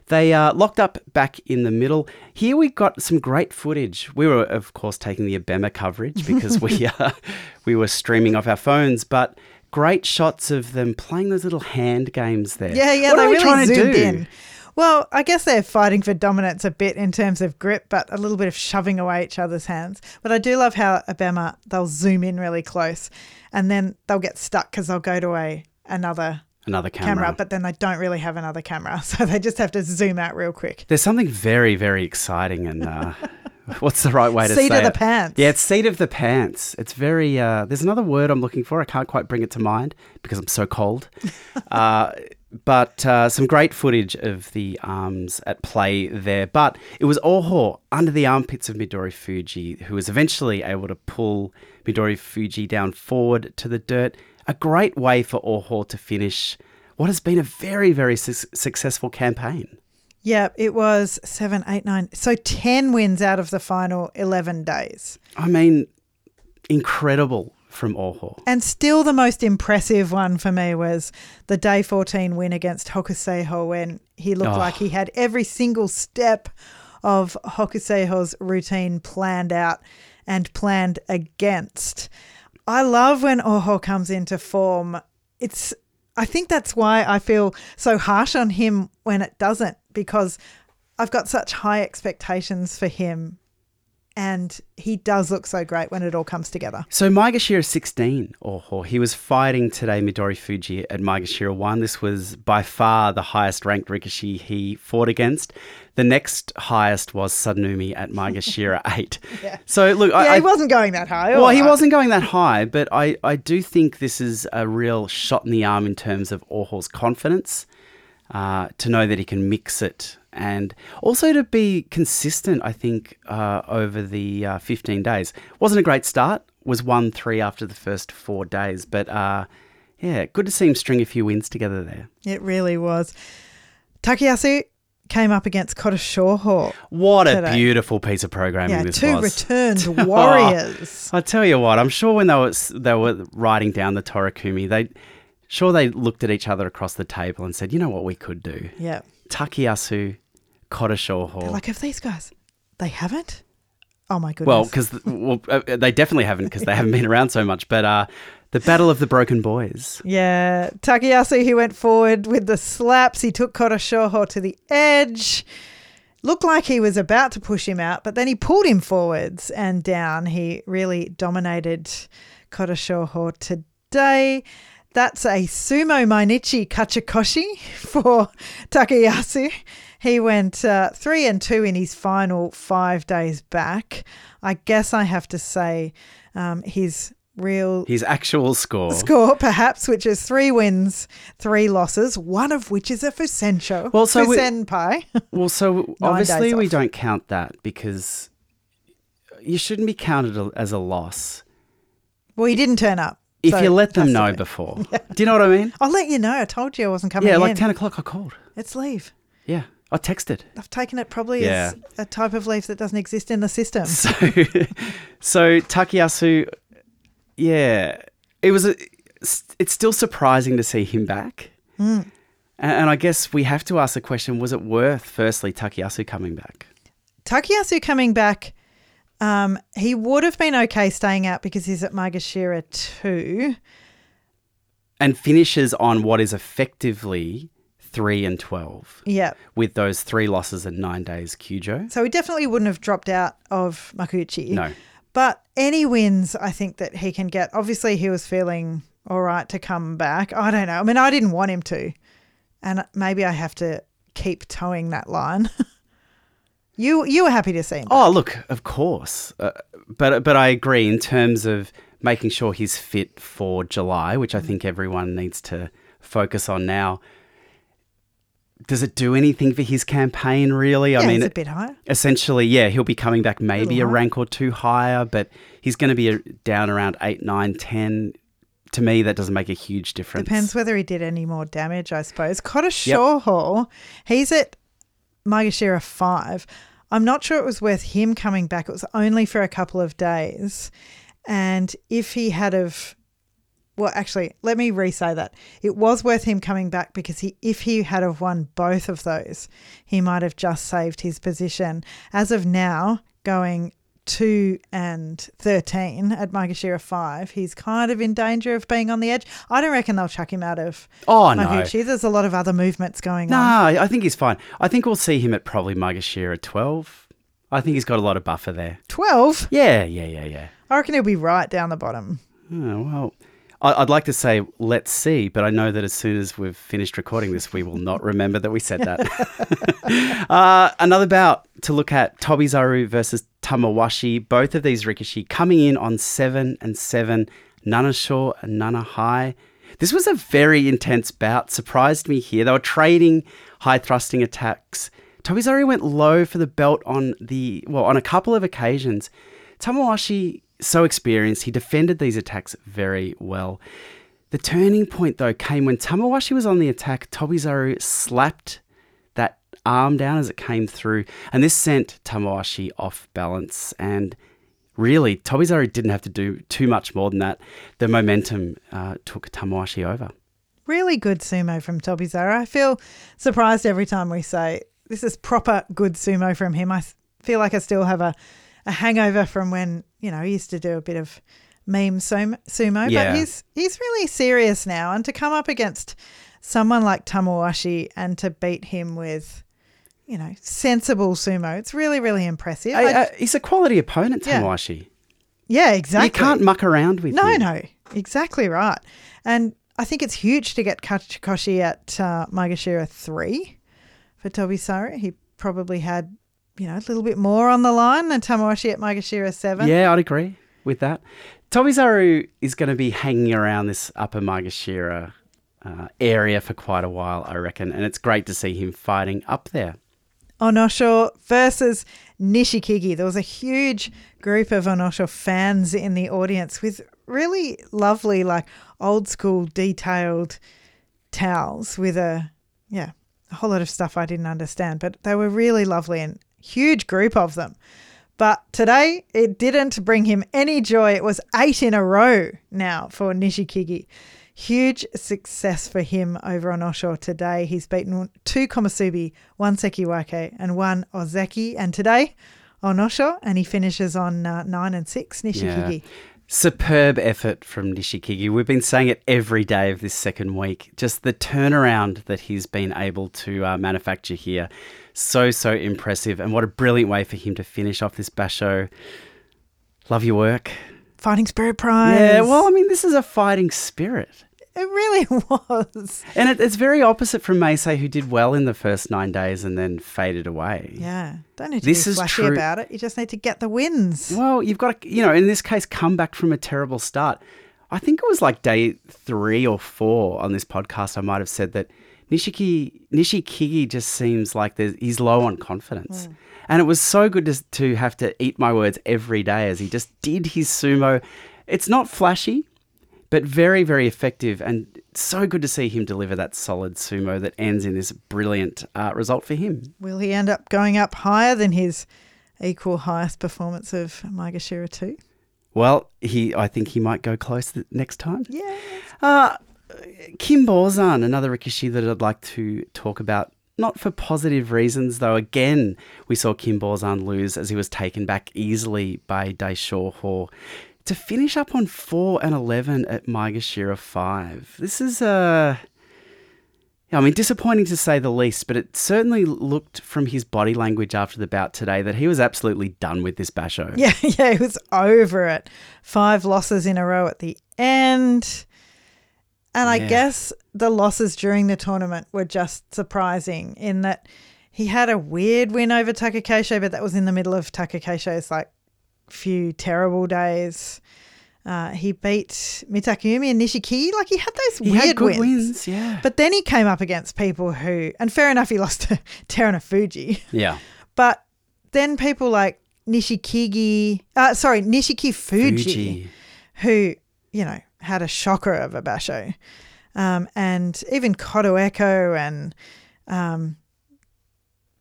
They uh, locked up back in the middle. Here we got some great footage. We were, of course, taking the Abema coverage because we *laughs* uh, we were streaming off our phones, but great shots of them playing those little hand games there. Yeah, yeah, What they are we really trying to zoomed do? in. Well, I guess they're fighting for dominance a bit in terms of grip, but a little bit of shoving away each other's hands. But I do love how Abema, they'll zoom in really close and then they'll get stuck because they'll go to a another Another camera. camera, but then they don't really have another camera. *laughs* So they just have to zoom out real quick. There's something very, very exciting and uh, *laughs* what's the right way to say? it? Seat of the pants. Yeah, it's seat of the pants. It's very. Uh, there's another word I'm looking for. I can't quite bring it to mind because I'm so cold. *laughs* uh, but uh, some great footage of the arms at play there. But it was Oho under the armpits of Midori Fuji who was eventually able to pull Midori Fuji down forward to the dirt. A great way for Oho to finish what has been a very, very su- successful campaign. Yeah, it was seven, eight, nine. So 10 wins out of the final 11 days. I mean, incredible from Oho. And still the most impressive one for me was the day 14 win against Hokuseiho when he looked Oh. like he had every single step of Hokuseiho's routine planned out and planned against. I love when Oho comes into form. It's I think that's why I feel so harsh on him when it doesn't because I've got such high expectations for him and he does look so great when it all comes together. So Maegashira 16, Oho, he was fighting today Midori Fuji at Maegashira 1. This was by far the highest ranked Rikishi he fought against. The next highest was Sadanoumi at Maegashira *laughs* 8. Yeah. So look, Yeah, I, he wasn't going that high. well, he wasn't going that high, but I, I do think this is a real shot in the arm in terms of Oho's confidence uh, to know that he can mix it and also to be consistent, I think, uh, over the uh, 15 days. Wasn't a great start, was 1 3 after the first four days, but uh, yeah, good to see him string a few wins together there. It really was. Takayasu came up against Kotoshoho. What a beautiful piece of programming Yeah, this two was. returned *laughs* warriors. *laughs* I tell you what, I'm sure when they were they were writing down the Torikumi, they sure they looked at each other across the table and said, "You know what we could do? yeah. Takayasu, Kota Shoho." Like, if these guys, they haven't? Oh my goodness. well, because well, uh, they definitely haven't because they haven't been around so much. But uh, the Battle of the Broken Boys. Yeah, Takayasu, he went forward with the slaps. He took Kotoshoho to the edge. Looked like he was about to push him out, but then he pulled him forwards and down. He really dominated Kotoshoho today. That's a sumo Mainichi Kachikoshi *laughs* for Takayasu. He went uh, three and two in his final five days back. I guess I have to say um, his real His actual score. score, perhaps, which is three wins, three losses, one of which is a Fusencho. Well, so we-. Well, so *laughs* obviously we off. don't count that because you shouldn't be counted as a loss well, he didn't turn up. if so you let them know be. before. *laughs* Do you know what I mean? I'll let you know. I told you I wasn't coming Yeah, in. like 10 o'clock I called. It's leave. Yeah, I texted. I've taken it probably Yeah. as a type of leave that doesn't exist in the system. *laughs* So, so Takayasu, yeah, it was. A, it's still surprising to see him back, Hmm. and, I guess we have to ask the question: Was it worth, firstly, Takayasu coming back? Takayasu coming back, um, he would have been okay staying out because he's at Maegashira too. And finishes on what is effectively three and twelve, Yeah. with those three losses in nine days. Kyujo, So he definitely wouldn't have dropped out of Makuuchi. no, But any wins, I think that he can get. Obviously, he was feeling all right to come back. I don't know. I mean, I didn't want him to, and maybe I have to keep towing that line. *laughs* you you were happy to see him. back. Oh, look, of course, uh, but but I agree in terms of making sure he's fit for July, which I think everyone needs to focus on now. Does it do anything for his campaign? Really, I mean, he's a bit higher. essentially, yeah, he'll be coming back maybe a higher. rank or two higher, but he's going to be a, down around eight, nine, ten. To me, that doesn't make a huge difference. Depends whether he did any more damage, I suppose. Kota Yep. Shoho, he's at Maegashira 5. I'm not sure it was worth him coming back. It was only for a couple of days. And if he had of well, actually, let me re-say that. It was worth him coming back because he if he had have won both of those, he might have just saved his position. As of now, going 2 and 13 at Maegashira 5, he's kind of in danger of being on the edge. I don't reckon they'll chuck him out of Oh no. There's a lot of other movements going no, on. No, I think he's fine. I think we'll see him at probably Maegashira twelve. I think he's got a lot of buffer there. 12? Yeah, yeah, yeah, yeah. I reckon he'll be right down the bottom. Oh, well, I'd like to say let's see, but I know that as soon as we've finished recording this, we will not remember that we said that. *laughs* uh, another bout to look at Tobizaru versus Tamawashi. Both of these Rikishi coming in on seven and seven, Nana Shore and Nana High. This was a very intense bout. Surprised me here. They were trading high thrusting attacks. Tobizaru went low for the belt on the well on a couple of occasions. Tamawashi so experienced. He defended these attacks very well. The turning point, though, came when Tamawashi was on the attack. Tobizaru slapped that arm down as it came through, and this sent Tamawashi off balance. And really, Tobizaru didn't have to do too much more than that. The momentum uh, took Tamawashi over. Really good sumo from Tobizaru. I feel surprised every time we say this is proper good sumo from him. I feel like I still have a, a hangover from when, you know, he used to do a bit of meme sumo, Yeah. but he's he's really serious now and to come up against someone like Tamawashi and to beat him with you know, sensible sumo. It's really, really impressive. Hey, I- uh, he's a quality opponent, Tamawashi. yeah, exactly. You can't muck around with No, him. no, exactly right. And I think it's huge to get Kachikoshi at uh, Maegashira 3 for Tobizaru. He probably had, you know, a little bit more on the line than Tamawashi at Maegashira 7. Yeah, I'd agree with that. Tobizaru is going to be hanging around this upper Maegashira uh, area for quite a while, I reckon, and it's great to see him fighting up there. Onosho versus Nishikigi. There was a huge group of Onosho fans in the audience with really lovely, like old school detailed towels with a, yeah, a whole lot of stuff I didn't understand, but they were really lovely and huge group of them. But today it didn't bring him any joy. It was eight in a row now for Nishikigi. Huge success for him over Onosho today. He's beaten two Komusubi, one Sekiwake, and one Ozeki. And today Onosho, and he finishes on uh, nine and six, Nishikigi. Superb effort from Nishikigi. We've been saying it every day of this second week. Just the turnaround that he's been able to uh, manufacture here. So, so impressive. And what a brilliant way for him to finish off this basho. Love your work. Fighting Spirit Prize. Yeah, well, I mean, this is a fighting spirit. it really *laughs* was. And it, it's very opposite from Meisei, who did well in the first nine days and then faded away. Yeah, don't need to This be flashy true- about it. You just need to get the wins. Well, you've got to, you know, in this case, come back from a terrible start. I think it was like day three or four on this podcast. I might have said that Nishiki Nishikigi just seems like there's, he's low on confidence, and it was so good to, to have to eat my words every day as he just did his sumo. It's not flashy, but very very effective, and so good to see him deliver that solid sumo that ends in this brilliant uh, result for him. Will he end up going up higher than his equal highest performance of Maegashira 2? Well, he I think he might go close the next time. Yeah. Uh, Kinbozan, another Rikishi that I'd like to talk about. Not for positive reasons, though. Again, we saw Kinbozan lose as he was taken back easily by Daishoho. To finish up on 4 and 11 at Maegashira 5. This is Uh, yeah, I mean, disappointing to say the least, but it certainly looked from his body language after the bout today that he was absolutely done with this basho. *laughs* Yeah, yeah, he was over it. Five losses in a row at the end. And I Yeah. guess the losses during the tournament were just surprising in that he had a weird win over Takakeisho, but that was in the middle of Takakeisho's like few terrible days. Uh, he beat Mitakeumi and Nishiki. Like he had those He weird had good wins. wins, yeah. But then he came up against people who, and fair enough, he lost to *laughs* Terunofuji. yeah. But then people like Nishikigi, uh, sorry, Nishikifuji, Fuji. who, you know, had a shocker of a basho. Um, and even Kotoeko and um,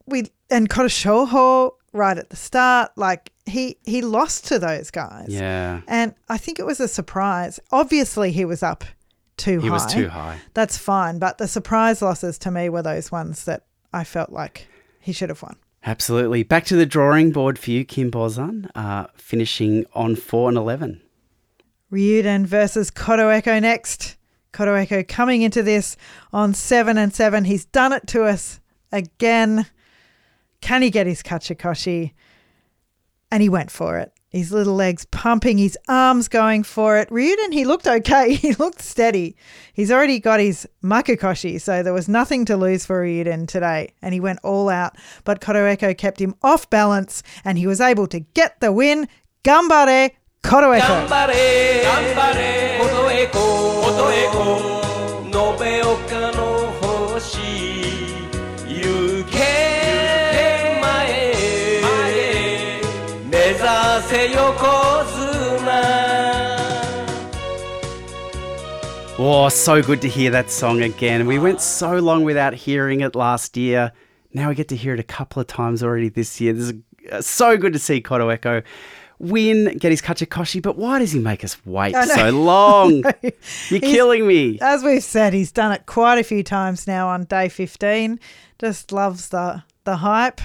we and Kotoshoho right at the start, like he he lost to those guys. Yeah. And I think it was a surprise. Obviously he was up too He high. He was too high. That's fine. But the surprise losses to me were those ones that I felt like he should have won. Absolutely. Back to the drawing board for you, Kinbozan, uh, finishing on 4 and 11. Ryuden versus Kotoeko next. Kotoeko coming into this on 7 and 7. He's done it to us again. Can he get his Kachikoshi? And he went for it. His little legs pumping, his arms going for it. Ryuden, he looked okay. *laughs* He looked steady. He's already got his Makekoshi, so there was nothing to lose for Ryuden today. And he went all out. But Kotoeko kept him off balance and he was able to get the win. Gambare Kotoeko. Cambaré, Oh, so good to hear that song again. We went so long without hearing it last year. Now we get to hear it a couple of times already this year. This is uh, so good to see Kotoeko win, get his Kachikoshi, but why does he make us wait so *laughs* long? You're He's- killing me. As we've said, he's done it quite a few times now on day 15. Just loves the, the hype.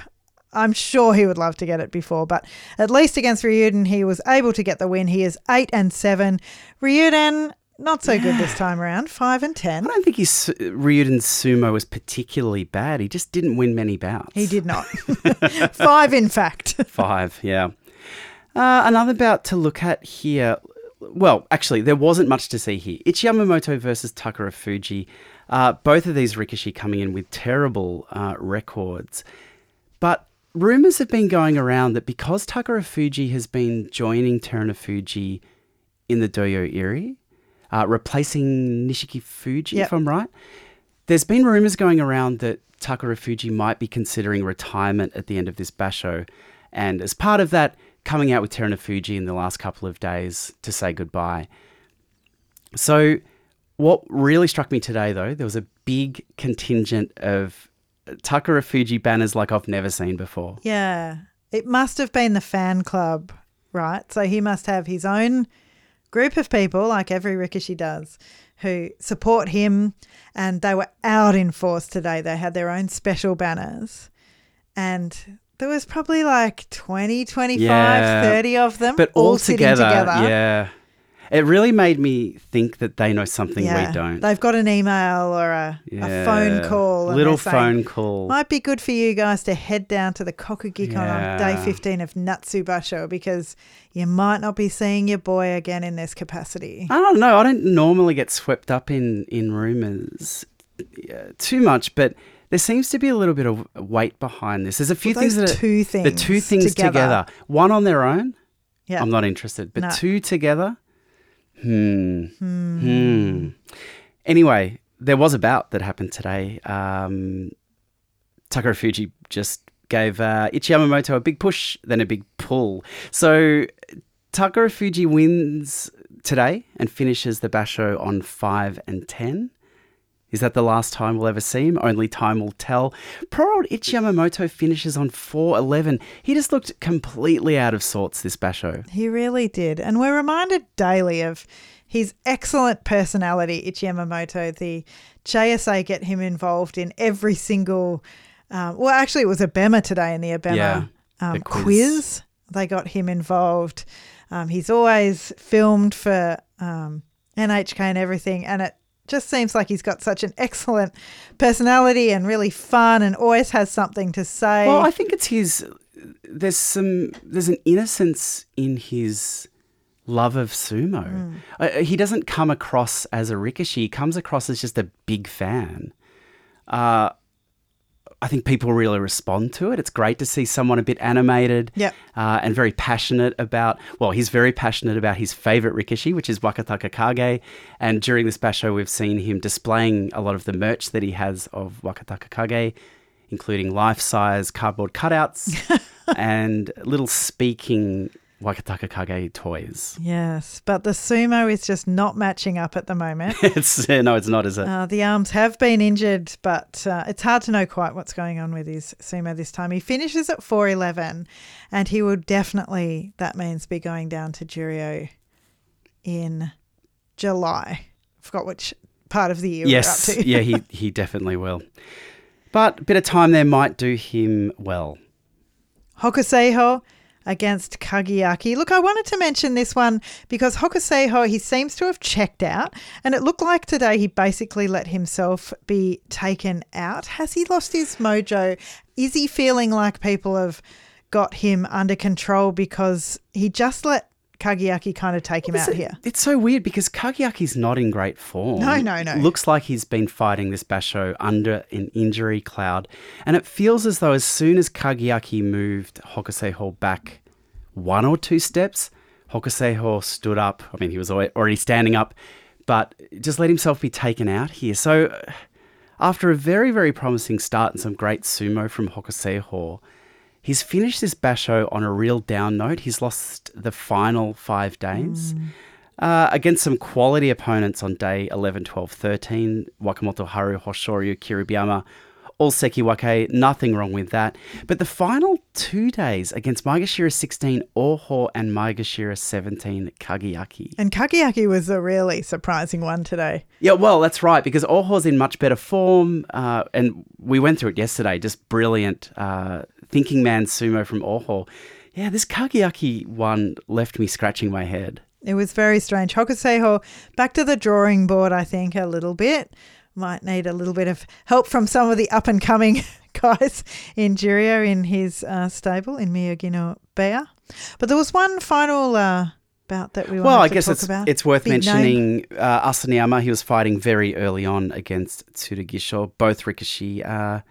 I'm sure he would love to get it before, but at least against Ryuden, he was able to get the win. He is 8 and 7. Ryuden, not so good this time around, 5 and 10. I don't think his uh, Ryuden's sumo was particularly bad. He just didn't win many bouts. He did not. *laughs* *laughs* Five, in fact. Five, yeah. Uh, another bout to look at here. Well, actually, there wasn't much to see here. It's Yamamoto versus Takarafuji. Uh, both of these Rikishi coming in with terrible uh, records. But rumors have been going around that because Takarafuji has been joining Terunofuji in the Dohyo-iri, uh, replacing Nishikifuji, Yep. if I'm right, there's been rumors going around that Takarafuji might be considering retirement at the end of this basho. And as part of that, coming out with Terunofuji in the last couple of days to say goodbye. So, what really struck me today, though, there was a big contingent of Takarafuji banners like I've never seen before. Yeah. It must have been the fan club, right? So he must have his own group of people, like every Rikishi does, who support him. And they were out in force today. They had their own special banners. And there was probably like 20, 25, Yeah. 30 of them But all all together, together. yeah. It really made me think that they know something Yeah. we don't. They've got an email or a, a phone call. Little saying, phone call. Might be good for you guys to head down to the Kokugikan on day 15 of Natsubasho because you might not be seeing your boy again in this capacity. I don't know. I don't normally get swept up in in rumors too much, but there seems to be a little bit of weight behind this. There's a few Well, things that are, two things the two things together. together. One on their own, Yeah. I'm not interested, but No. two together, hmm, hmm. Anyway, there was a bout that happened today. Um, Takarafuji just gave uh, Ichiyamamoto a big push, then a big pull. So Takarafuji wins today and finishes the basho on 5 and 10. Is that the last time we'll ever see him? Only time will tell. Poor old Ichiyamamoto finishes on 4-11. He just looked completely out of sorts this basho. He really did. And we're reminded daily of his excellent personality, Ichiyamamoto. The JSA get him involved in every single. Um, well, actually, it was Abema today in the Abema Yeah, um, the quiz. quiz. They got him involved. Um, he's always filmed for um, NHK and everything. And it just seems like he's got such an excellent personality and really fun and always has something to say. Well, I think it's his. There's some. There's an innocence in his love of sumo. Uh, he doesn't come across as a rikishi. He comes across as just a big fan. Uh, I think people really respond to it. It's great to see someone a bit animated Yep. uh, and very passionate about, well, he's very passionate about his favorite rikishi, which is Wakatakakage. And during this basho, we've seen him displaying a lot of the merch that he has of Wakatakakage, including life size cardboard cutouts *laughs* and little speaking Wakatakakage toys. Yes, but the sumo is just not matching up at the moment. *laughs* it's No, it's not, is it? Uh, the arms have been injured, but uh, it's hard to know quite what's going on with his sumo this time. He finishes at 4'11, and he will definitely, that means, be going down to Juryo in July. forgot which part of the year yes, we're up to. yeah, he, *laughs* he definitely will. But a bit of time there might do him well. Hokuseiho against Kagayaki. Look, I wanted to mention this one because Hokuseiho, he seems to have checked out, and it looked like today he basically let himself be taken out. Has he lost his mojo? Is he feeling like people have got him under control because he just let Kagayaki kind of take him out It's- here? It's so weird because Kagayaki's not in great form. No, no, no. Looks like he's been fighting this basho under an injury cloud. And it feels as though as soon as Kagayaki moved Hokuseiho back one or two steps, Hokuseiho stood up. I mean, he was already standing up, but just let himself be taken out here. So uh, after a very, very promising start and some great sumo from Hokuseiho, He's finished this basho on a real down note. He's lost the final five days. Uh, against some quality opponents on day 11, 12, 13, Wakamotoharu, Hoshoryu, Kiribayama, all Sekiwake, nothing wrong with that. But the final two days against Maegashira 16, Oho, and Maegashira 17, Kagayaki. And Kagayaki was a really surprising one today. Yeah, well, that's right, because Oho's in much better form, uh, and we went through it yesterday, just brilliant uh, thinking man sumo from Oho. Yeah, this Kagayaki one left me scratching my head. It was very strange. Hokuseiho back to the drawing board, I think, a little bit. Might need a little bit of help from some of the up and coming *laughs* guys in Juryo in his uh, stable in Miyagi Bea. But there was one final uh, bout that we Well, I guess it's about. it's worth Big mentioning uh, Asanoyama. He was fighting very early on against Tsurugisho, both Rikishi uh,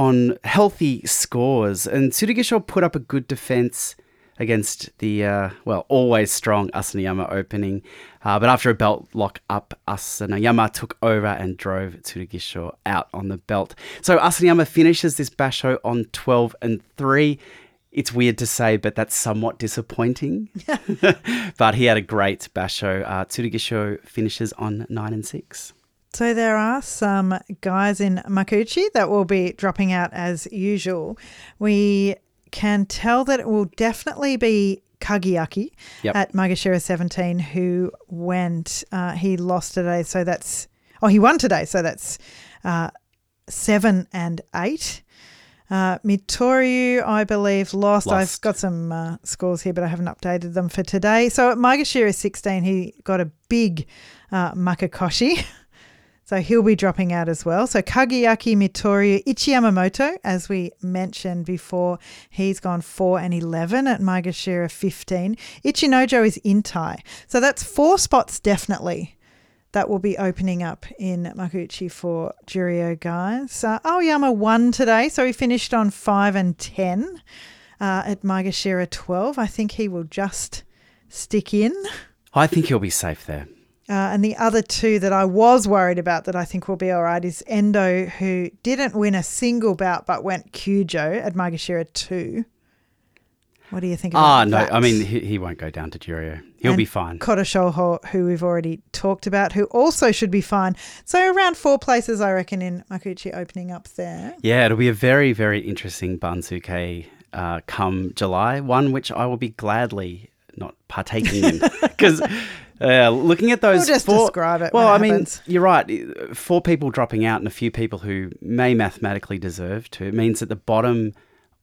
on healthy scores, and Tsurugisho put up a good defense against the uh, well always strong Asanoyama opening, uh, but after a belt lock up, Asanoyama took over and drove Tsurugisho out on the belt. So Asanoyama finishes this basho on twelve and three. It's weird to say, but that's somewhat disappointing. *laughs* *laughs* but he had a great basho. Uh, Tsurugisho finishes on nine and six. So there are some guys in Makuuchi that will be dropping out as usual. We can tell that it will definitely be Kagayaki Yep. at Maegashira 17 who went, uh, he lost today. So that's, oh, he won today. So that's uh, seven and eight. Uh, Mitoryu, I believe, lost. I've got some uh, scores here, but I haven't updated them for today. So at Maegashira 16, he got a big uh, Makekoshi. *laughs* So he'll be dropping out as well. So Kagayaki Mitoryu Ichiyamamoto, as we mentioned before, he's gone 4 and 11 at Maegashira 15. Ichinojo is Intai. So that's four spots definitely that will be opening up in Makuuchi for Juryo guys. Uh, Aoyama won today, so he finished on 5 and 10 uh, at Maegashira 12. I think he will just stick in. I think he'll be safe there. Uh, and the other two that I was worried about that I think will be all right is Endo, who didn't win a single bout but went Kyujo at Maegashira 2. What do you think about Ah, no, that? I mean, he, he won't go down to Juryo. He'll And be fine. Kota Shoho, who we've already talked about, who also should be fine. So around four places, I reckon, in Makuuchi opening up there. Yeah, it'll be a very, very interesting Banzuke uh, come July, one which I will be gladly not partaking in. *laughs* *laughs* Because uh, looking at those We'll just four, describe it Well, I mean, you're right. Four people dropping out and a few people who may mathematically deserve to. It means that the bottom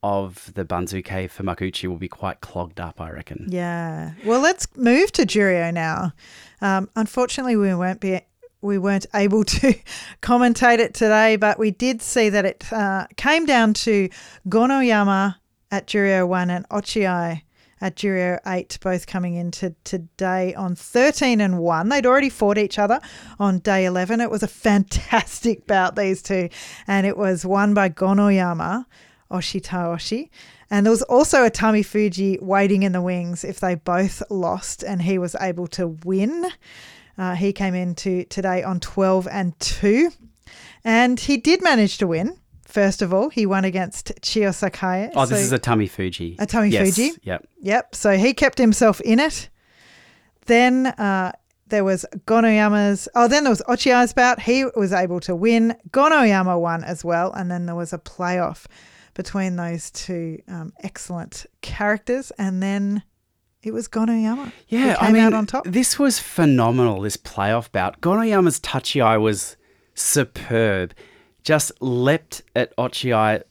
of the Banzuke for Makuuchi will be quite clogged up, I reckon. Yeah. Well, let's move to Juryo now. Um, unfortunately, we won't be. We weren't able to *laughs* commentate it today, but we did see that it uh, came down to Gonoyama at Juryo 1 and Ochiai at Juryo 8, both coming into today on 13 and 1. They'd already fought each other on day 11. It was a *laughs* fantastic bout, these two, and it was won by Gonoyama, Oshitaoshi. And there was also Atamifuji waiting in the wings if they both lost, and he was able to win. Uh, he came into today on 12 and 2, and he did manage to win. First of all, he won against Chio. Oh, this is a Tummy Fuji. A Tummy Yes, Fuji? Yep. Yep. So he kept himself in it. Then uh, there was Gonoyama's. Oh, then there was Ochiai's bout. He was able to win. Gonoyama won as well. And then there was a playoff between those two um, excellent characters. And then it was Gonoyama. who Yeah, came I mean, out on top. this was phenomenal. This playoff bout, Gonoyama's tachiai was superb. Just leapt at Ochiai,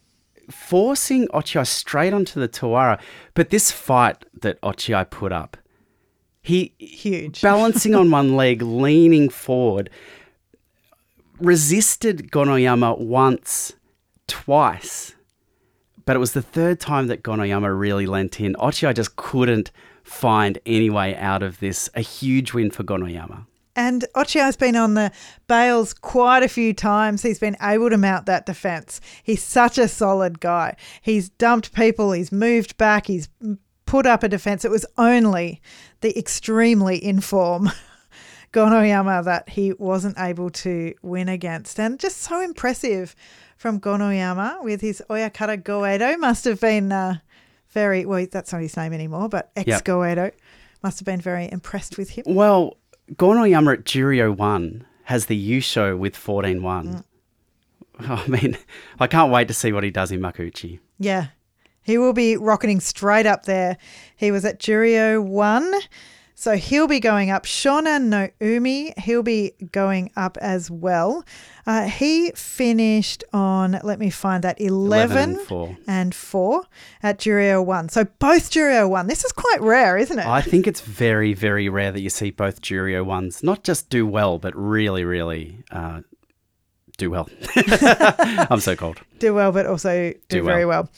forcing Ochiai straight onto the Tawara. But this fight that Ochiai put up, he Huge. *laughs* balancing on one leg, leaning forward, resisted Gonoyama once, twice, but it was the third time that Gonoyama really lent in. Ochiai just couldn't find any way out of this. A huge win for Gonoyama. And Ochiai's been on the bails quite a few times. He's been able to mount that defense. He's such a solid guy. He's dumped people, he's moved back, he's put up a defense. It was only the extremely inform *laughs* Gonoyama that he wasn't able to win against. And just so impressive from Gonoyama with his Oyakata Goeido. Must have been uh, very, well, that's not his name anymore, but ex Goeido. must have been very impressed with him. Well, Gonoyama at Juryo 1 has the Yusho with 14 1. Mm. *laughs* I mean, I can't wait to see what he does in Makuuchi. Yeah. He will be rocketing straight up there. He was at Juryo 1. So he'll be going up. Shonannoumi, he'll be going up as well. Uh, he finished on, let me find that, 11, 11 and four. and 4 at Juryo 1. So both Juryo 1. This is quite rare, isn't it? I think it's very, very rare that you see both Juryo ones not just do well, but really, really uh, do well. *laughs* I'm so cold. do well, but also do, Do very well.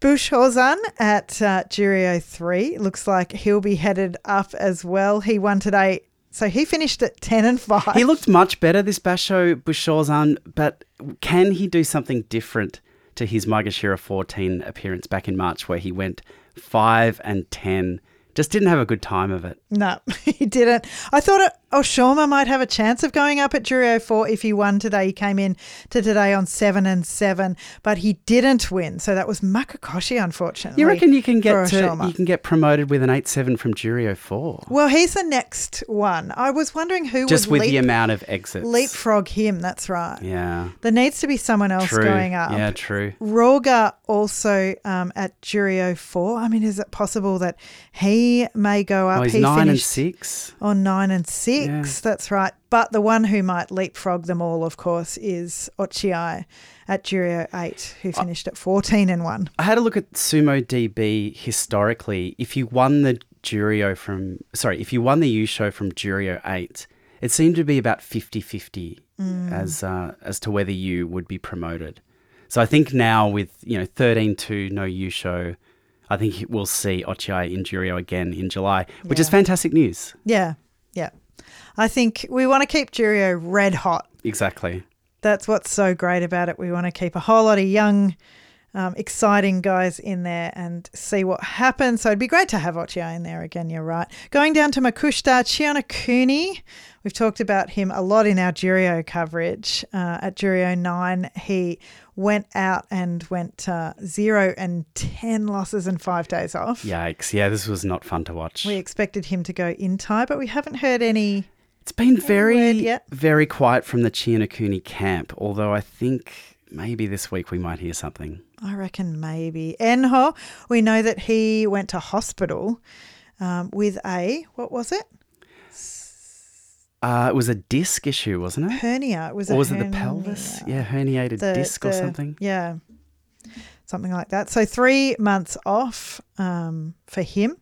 Bushozan at uh, Juryo 3 looks like he'll be headed up as well. He won today. So he finished at 10 and 5. He looked much better this Basho Bushozan, but can he do something different to his Maegashira 14 appearance back in March where he went 5 and 10? Just didn't have a good time of it. No, *laughs* he didn't. I thought it, Oshoma might have a chance of going up at Juryo 4 if he won today. He came in to today on 7 and 7, but he didn't win. So that was Makekoshi, unfortunately. You reckon you can get to, you can get promoted with an 8-7 from Juryo 4? Well, he's the next one. I was wondering who Just would with the amount of exits. leapfrog him. That's right. Yeah. There needs to be someone else True. going up. Yeah, true. Roga also um, at Juryo 4. I mean, is it possible that he may go up? Oh, he's he 9 and finished 6. on 9 and 6. Yeah. That's right. But the one who might leapfrog them all, of course, is Ochiai at Juryo 8, who finished at 14 and 1. I had a look at Sumo DB historically. If you won the Juryo from, sorry, if you won the Yusho from Juryo 8, it seemed to be about 50 50 as, uh, as to whether you would be promoted. So I think now with, you know, 13 2, no Yusho, I think we'll see Ochiai in Juryo again in July, which is fantastic news. Yeah. Yeah. I think we want to keep Juryo red hot. Exactly. That's what's so great about it. We want to keep a whole lot of young, um, exciting guys in there and see what happens. So it'd be great to have Ochiai in there again. You're right. Going down to Makushita, Chiyonokuni. We've talked about him a lot in our Juryo coverage. Uh, at Juryo 9, he went out and went uh, 0 and 10 losses and five days off. Yikes. Yeah, this was not fun to watch. We expected him to go Intai, but we haven't heard any. It's been word very, very quiet from the Chiyonokuni camp, although I think maybe this week we might hear something. I reckon maybe. Enho, we know that he went to hospital um, with a, what was it? Uh, it was a disc issue, wasn't it? Hernia. It was Or a was it the pelvis? Yeah, herniated The- disc or something. Yeah. Something like that. So three months off um, for him.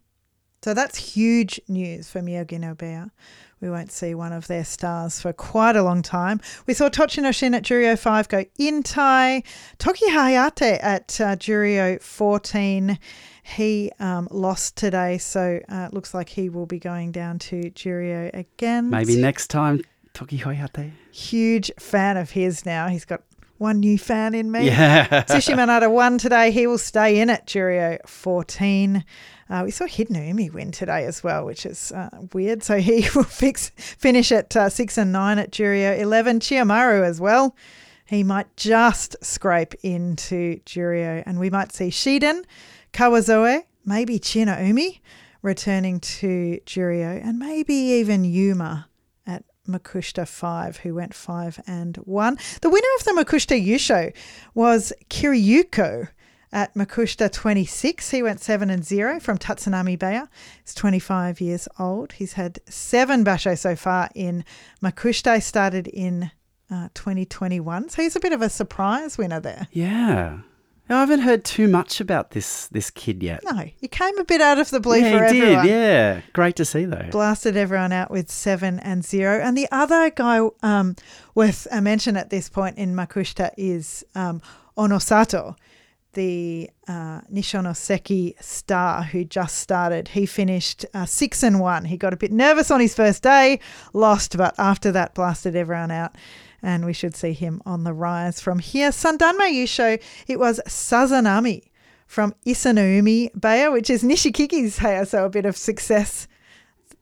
So that's huge news for Miyagino Beya. We won't see one of their stars for quite a long time. We saw Tochinoshin at Juryo 5 go Intai. Tokihayate at uh, Juryo 14. He um, lost today, so uh, it looks like he will be going down to Juryo again. Maybe next time, Tokihayate. Huge fan of his now. He's got one new fan in me. Yeah. Tsushimanada won today. He will stay in at Juryo 14. Uh, we saw Hidenoumi win today as well, which is uh, weird. So he *laughs* will fix finish at uh, 6 and 9 at Juryo 11. Chiyomaru as well. He might just scrape into Juryo. And we might see Shiden, Kawazoe, maybe Chinaumi returning to Juryo, and maybe even Yuma at Makushita 5, who went 5 and 1. The winner of the Makushita Yusho was Kiryuko at Makushita 26. He went 7 and 0 from Tatsunami Beya. He's 25 years old. He's had seven basho so far in Makushita. Started in uh, 2021. So he's a bit of a surprise winner there. yeah. I haven't heard too much about this this kid yet. No, he came a bit out of the blue yeah, for he everyone. did. Yeah. Great to see, though. blasted everyone out with seven and zero. And the other guy um, worth a mention at this point in Makushita is um, Onosato, the uh, Nishonoseki star who just started. He finished uh, six and one. He got a bit nervous on his first day, lost, but after that, blasted everyone out. And we should see him on the rise from here. Sandanme Yusho, it was Sazanami from Isenoumi Beya, which is Nishikigi's Heya, so a bit of success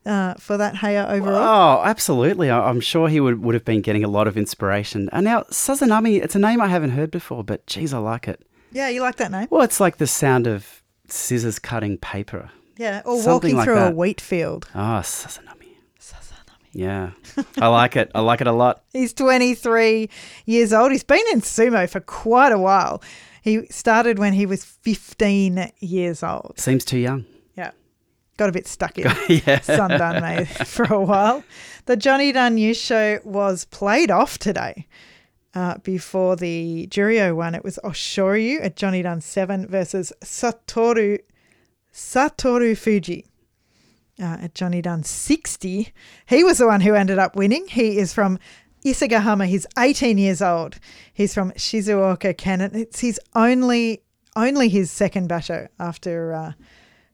uh, for that Heya overall. Oh, absolutely. I- I'm sure he would, would have been getting a lot of inspiration. And now, Sazanami, it's a name I haven't heard before, but geez, I like it. Yeah, you like that name? Well, it's like the sound of scissors cutting paper. Yeah, or Something walking like through that. a wheat field. Oh, Ah, Sazanami. Yeah, I like it. I like it a lot. *laughs* He's 23 years old. He's been in sumo for quite a while. He started when he was 15 years old. Seems too young. Yeah. Got a bit stuck in *laughs* yeah. Sandanme *laughs* for a while. The Jonidan Yusho was played off today uh, before the Juryo one. It was Oshoryu at Jonidan 7 versus Satoru, Satorufuji. Uh, at Jonidan 60. He was the one who ended up winning. He is from Isegahama. He's 18 years old. He's from Shizuoka, Canon. It's his only only his second basho after uh,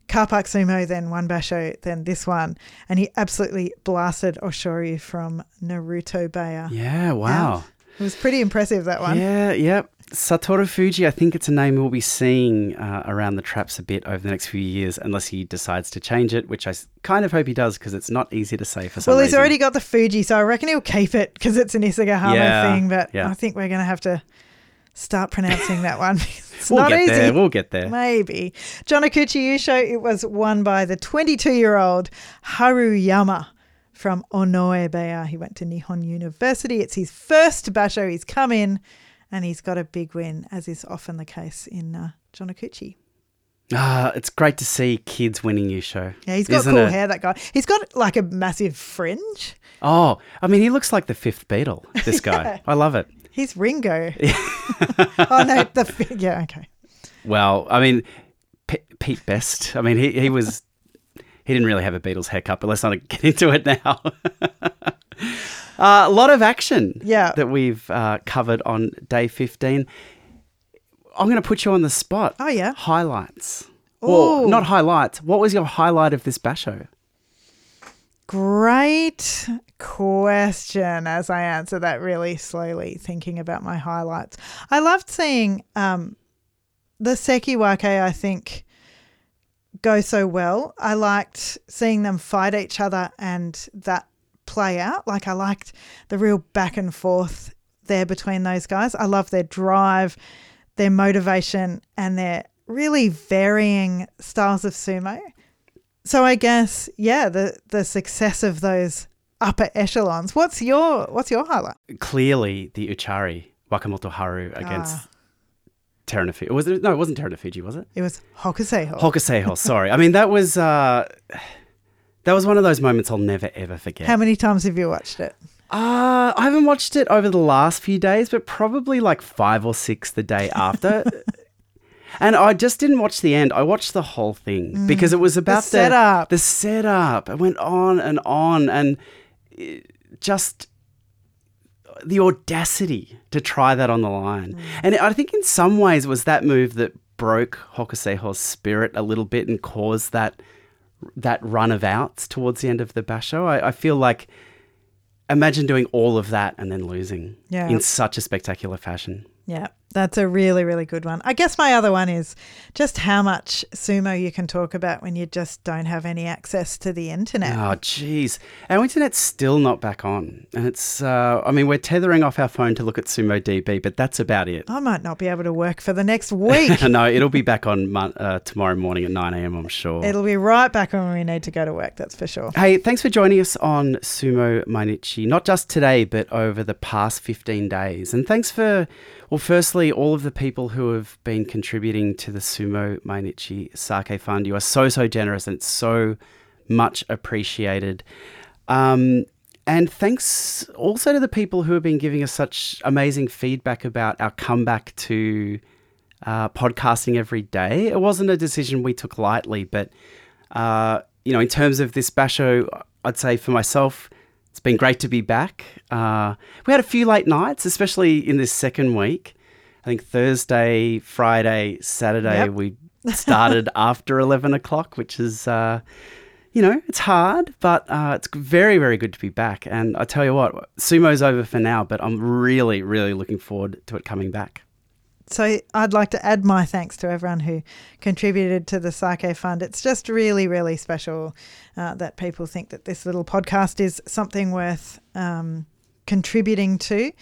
Sumo, then one basho, then this one, and he absolutely blasted Oshori from Naruto Beya. Yeah, wow. It was pretty impressive that one. Yeah, yeah. Satorufuji, I think it's a name we'll be seeing uh, around the traps a bit over the next few years, unless he decides to change it, which I kind of hope he does because it's not easy to say for some Well, he's reason. already got the Fuji, so I reckon he'll keep it because it's an Isegahama Yeah, thing. But yeah. I think we're going to have to start pronouncing that one. *laughs* it's *laughs* We'll not get easy. there. We'll get there. Maybe. John Yusho, it was won by the 22 year old Haruyama from Onoe Beya. He went to Nihon University. It's his first basho. He's come in and he's got a big win, as is often the case in uh, John. Ah, it's great to see kids winning Yusho. Yeah, he's got cool it? hair, that guy. He's got like a massive fringe. Oh, I mean, he looks like the fifth Beatle. This *laughs* guy, Yeah. I love it. He's Ringo. *laughs* oh, no, the. Yeah, okay. Well, I mean, P- Pete Best. I mean, he he was he didn't really have a Beatles haircut, but let's not *laughs* get into it now. *laughs* Uh, a lot of action Yeah. that we've uh, covered on day 15. I'm going to put you on the spot. Oh, yeah. Highlights. Well, not highlights. What was your highlight of this basho? Great question as I answer that really slowly, thinking about my highlights. I loved seeing um, the Sekiwake, I think, go so well. I liked seeing them fight each other and that play out. Like, I liked the real back and forth there between those guys. I love their drive, their motivation, and their really varying styles of sumo. So I guess yeah, the the success of those upper echelons. What's your what's your highlight? Clearly, the utchari Wakamoto Haru against Ah. Terunofuji. Was it? No, it wasn't Terunofuji, was it? It was Hokuseiho. Hokuseiho, sorry. I mean, that was uh, that was one of those moments I'll never ever forget. How many times have you watched it? Uh, I haven't watched it over the last few days, but probably like five or six the day *laughs* after. and I just didn't watch the end. I watched the whole thing because it was about the, setup. The setup. It went on and on, and just the audacity to try that on the line. Mm. And I think in some ways it was that move that broke Hokuseiho's spirit a little bit and caused that that run of outs towards the end of the basho. I, I feel like imagine doing all of that and then losing Yeah. in such a spectacular fashion. Yeah, that's a really really good one. I guess my other one is just how much sumo you can talk about when you just don't have any access to the internet. Oh, jeez. Our internet's still not back on. And it's, uh, I mean, we're tethering off our phone to look at Sumo DB, but that's about it. I might not be able to work for the next week. *laughs* no, it'll be back on uh, tomorrow morning at 9 a.m., I'm sure. It'll be right back on when we need to go to work. That's for sure. Hey, thanks for joining us on Sumo Mainichi, not just today, but over the past 15 days. And thanks for, well, firstly, all of the people who have been contributing to the Sumo Mainichi Sake Fund. You are so, so generous and it's so much appreciated. Um, and thanks also to the people who have been giving us such amazing feedback about our comeback to uh, podcasting every day. It wasn't a decision we took lightly, but uh, you know, in terms of this basho, I'd say for myself, it's been great to be back. Uh, we had a few late nights, especially in this second week. I think Thursday, Friday, Saturday, Yep. we started *laughs* after 11 o'clock, which is, uh, you know, it's hard, but uh, it's very, very good to be back. And I tell you what, sumo's over for now, but I'm really, really looking forward to it coming back. So I'd like to add my thanks to everyone who contributed to the Sake Fund. It's just really, really special uh, that people think that this little podcast is something worth um, contributing to.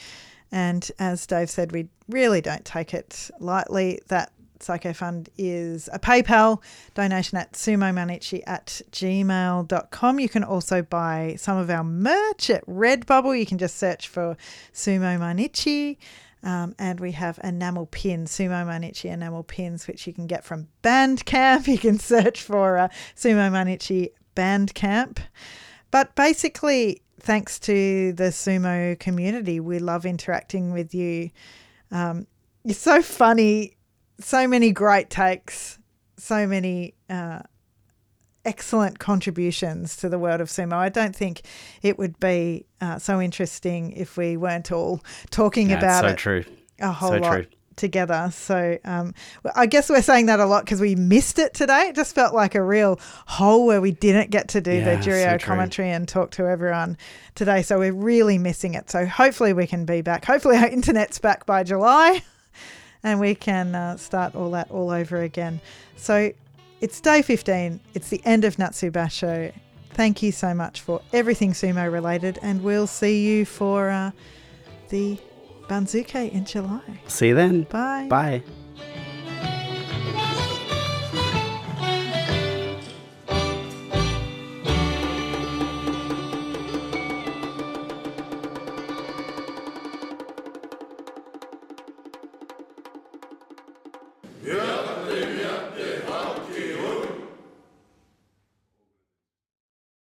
And as Dave said, we really don't take it lightly that Psycho Fund is a PayPal donation at sumomainichi at gmail.com. You can also buy some of our merch at Redbubble. You can just search for Sumo Mainichi. Um, and we have enamel pins, Sumo Mainichi enamel pins, which you can get from Bandcamp. *laughs* You can search for uh, Sumo Mainichi Bandcamp. But basically, thanks to the sumo community, we love interacting with you. Um, you're so funny, so many great takes, so many uh, excellent contributions to the world of sumo. I don't think it would be uh, so interesting if we weren't all talking Yeah, it's about so it true. a whole So lot true. Together. So um, I guess we're saying that a lot because we missed it today. It just felt like a real hole where we didn't get to do Yeah, the so Juryo true. commentary and talk to everyone today. So we're really missing it. So hopefully we can be back. Hopefully our *laughs* internet's back by July *laughs* and we can uh, start all that all over again. So it's day 15. It's the end of Natsubasho. Thank you so much for everything sumo related, and we'll see you for uh, the Banzuke in July. See you then. Bye. Bye.